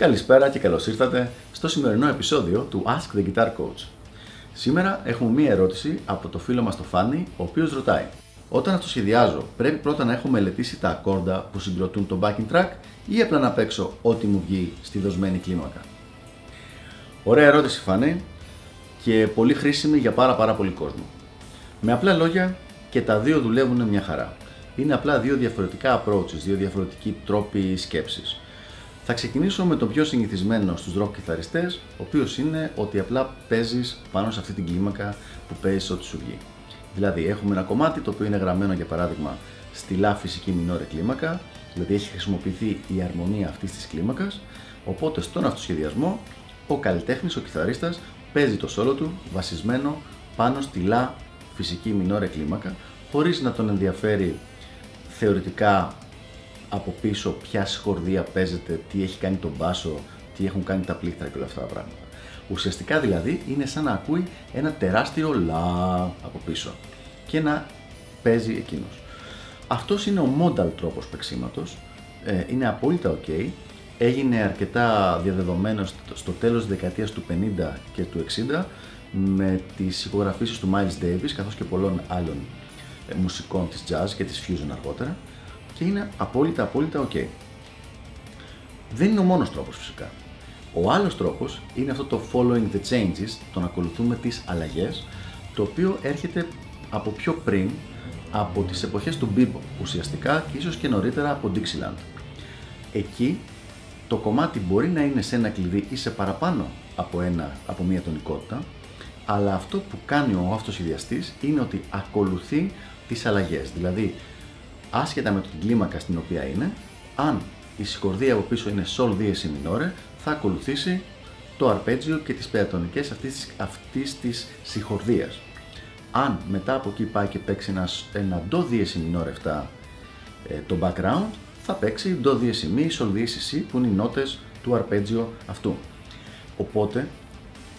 Καλησπέρα και καλώς ήρθατε στο σημερινό επεισόδιο του Ask the Guitar Coach. Σήμερα έχουμε μία ερώτηση από το φίλο μας το Φάνη, ο οποίος ρωτάει Όταν αυτοσχεδιάζω, πρέπει πρώτα να έχω μελετήσει τα ακόρντα που συγκροτούν το backing track ή απλά να παίξω ό,τι μου βγει στη δοσμένη κλίμακα; Ωραία ερώτηση Φάνη και πολύ χρήσιμη για πάρα πάρα πολύ κόσμο. Με απλά λόγια και τα δύο δουλεύουν μια χαρά. Είναι απλά δύο διαφορετικά approaches, δύο διαφορετικοί τρόποι σκέψης. Θα ξεκινήσω με το πιο συνηθισμένο στους rock κιθαριστές, ο οποίος είναι ότι απλά παίζεις πάνω σε αυτή την κλίμακα που παίζεις ό,τι σου βγει. Δηλαδή έχουμε ένα κομμάτι το οποίο είναι γραμμένο για παράδειγμα στη λα φυσική μινόρε κλίμακα, δηλαδή έχει χρησιμοποιηθεί η αρμονία αυτής της κλίμακας, οπότε στον αυτοσχεδιασμό ο καλλιτέχνης, ο κιθαρίστας παίζει το σόλο του βασισμένο πάνω στη λα φυσική μινόρε κλίμακα, χωρίς να τον ενδιαφέρει θεωρητικά από πίσω ποια σχορδία παίζεται, τι έχει κάνει τον μπάσο, τι έχουν κάνει τα πλήκτρα και όλα αυτά τα πράγματα. Ουσιαστικά δηλαδή είναι σαν να ακούει ένα τεράστιο λα από πίσω και να παίζει εκείνος. Αυτός είναι ο modal τρόπος παίξήματος, ε, είναι απόλυτα ok, έγινε αρκετά διαδεδομένο στο τέλος της δεκαετίας του 50 και του 60 με τις ηχογραφήσεις του Miles Davis καθώς και πολλών άλλων ε, μουσικών της jazz και της fusion αργότερα και είναι απόλυτα απόλυτα ok. Δεν είναι ο μόνος τρόπος φυσικά. Ο άλλος τρόπος είναι αυτό το following the changes, το να ακολουθούμε τις αλλαγές, το οποίο έρχεται από πιο πριν, από τις εποχές του bebop ουσιαστικά και ίσως και νωρίτερα από Dixieland. Εκεί το κομμάτι μπορεί να είναι σε ένα κλειδί ή σε παραπάνω από, ένα, από μία τονικότητα, αλλά αυτό που κάνει ο αυτοσχεδιαστής είναι ότι ακολουθεί τις αλλαγές. Δηλαδή, άσχετα με την κλίμακα στην οποία είναι, αν η συγχορδία από πίσω είναι Sol Dies minore, θα ακολουθήσει το αρπέτζιο και τις πεατονικές αυτής, αυτής της συγχορδίας. Αν μετά από εκεί πάει και παίξει ένα, ένα Do Dies minore 7 ε, το background, θα παίξει Do Dies mi, Sol Dies si που είναι οι νότες του αρπέτζιο αυτού. Οπότε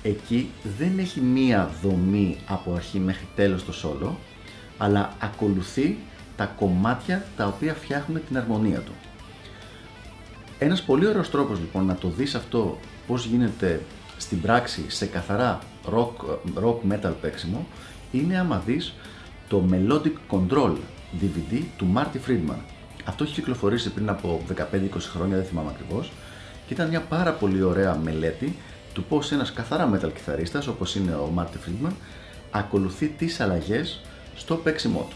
εκεί δεν έχει μία δομή από αρχή μέχρι τέλος το solo, αλλά ακολουθεί τα κομμάτια τα οποία φτιάχνουν την αρμονία του. Ένας πολύ ωραίος τρόπος λοιπόν να το δεις αυτό πώς γίνεται στην πράξη σε καθαρά rock, rock metal παίξιμο είναι άμα δεις το Melodic Control DVD του Marty Friedman. Αυτό έχει κυκλοφορήσει πριν από 15-20 χρόνια, δεν θυμάμαι ακριβώς και ήταν μια πάρα πολύ ωραία μελέτη του πώς ένας καθαρά metal κιθαρίστας όπως είναι ο Marty Friedman ακολουθεί τις αλλαγές στο παίξιμό του.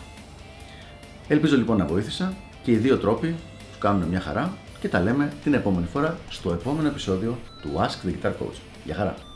Ελπίζω λοιπόν να βοήθησα και οι δύο τρόποι σου κάνουν μια χαρά και τα λέμε την επόμενη φορά στο επόμενο επεισόδιο του Ask the Guitar Coach. Γεια χαρά!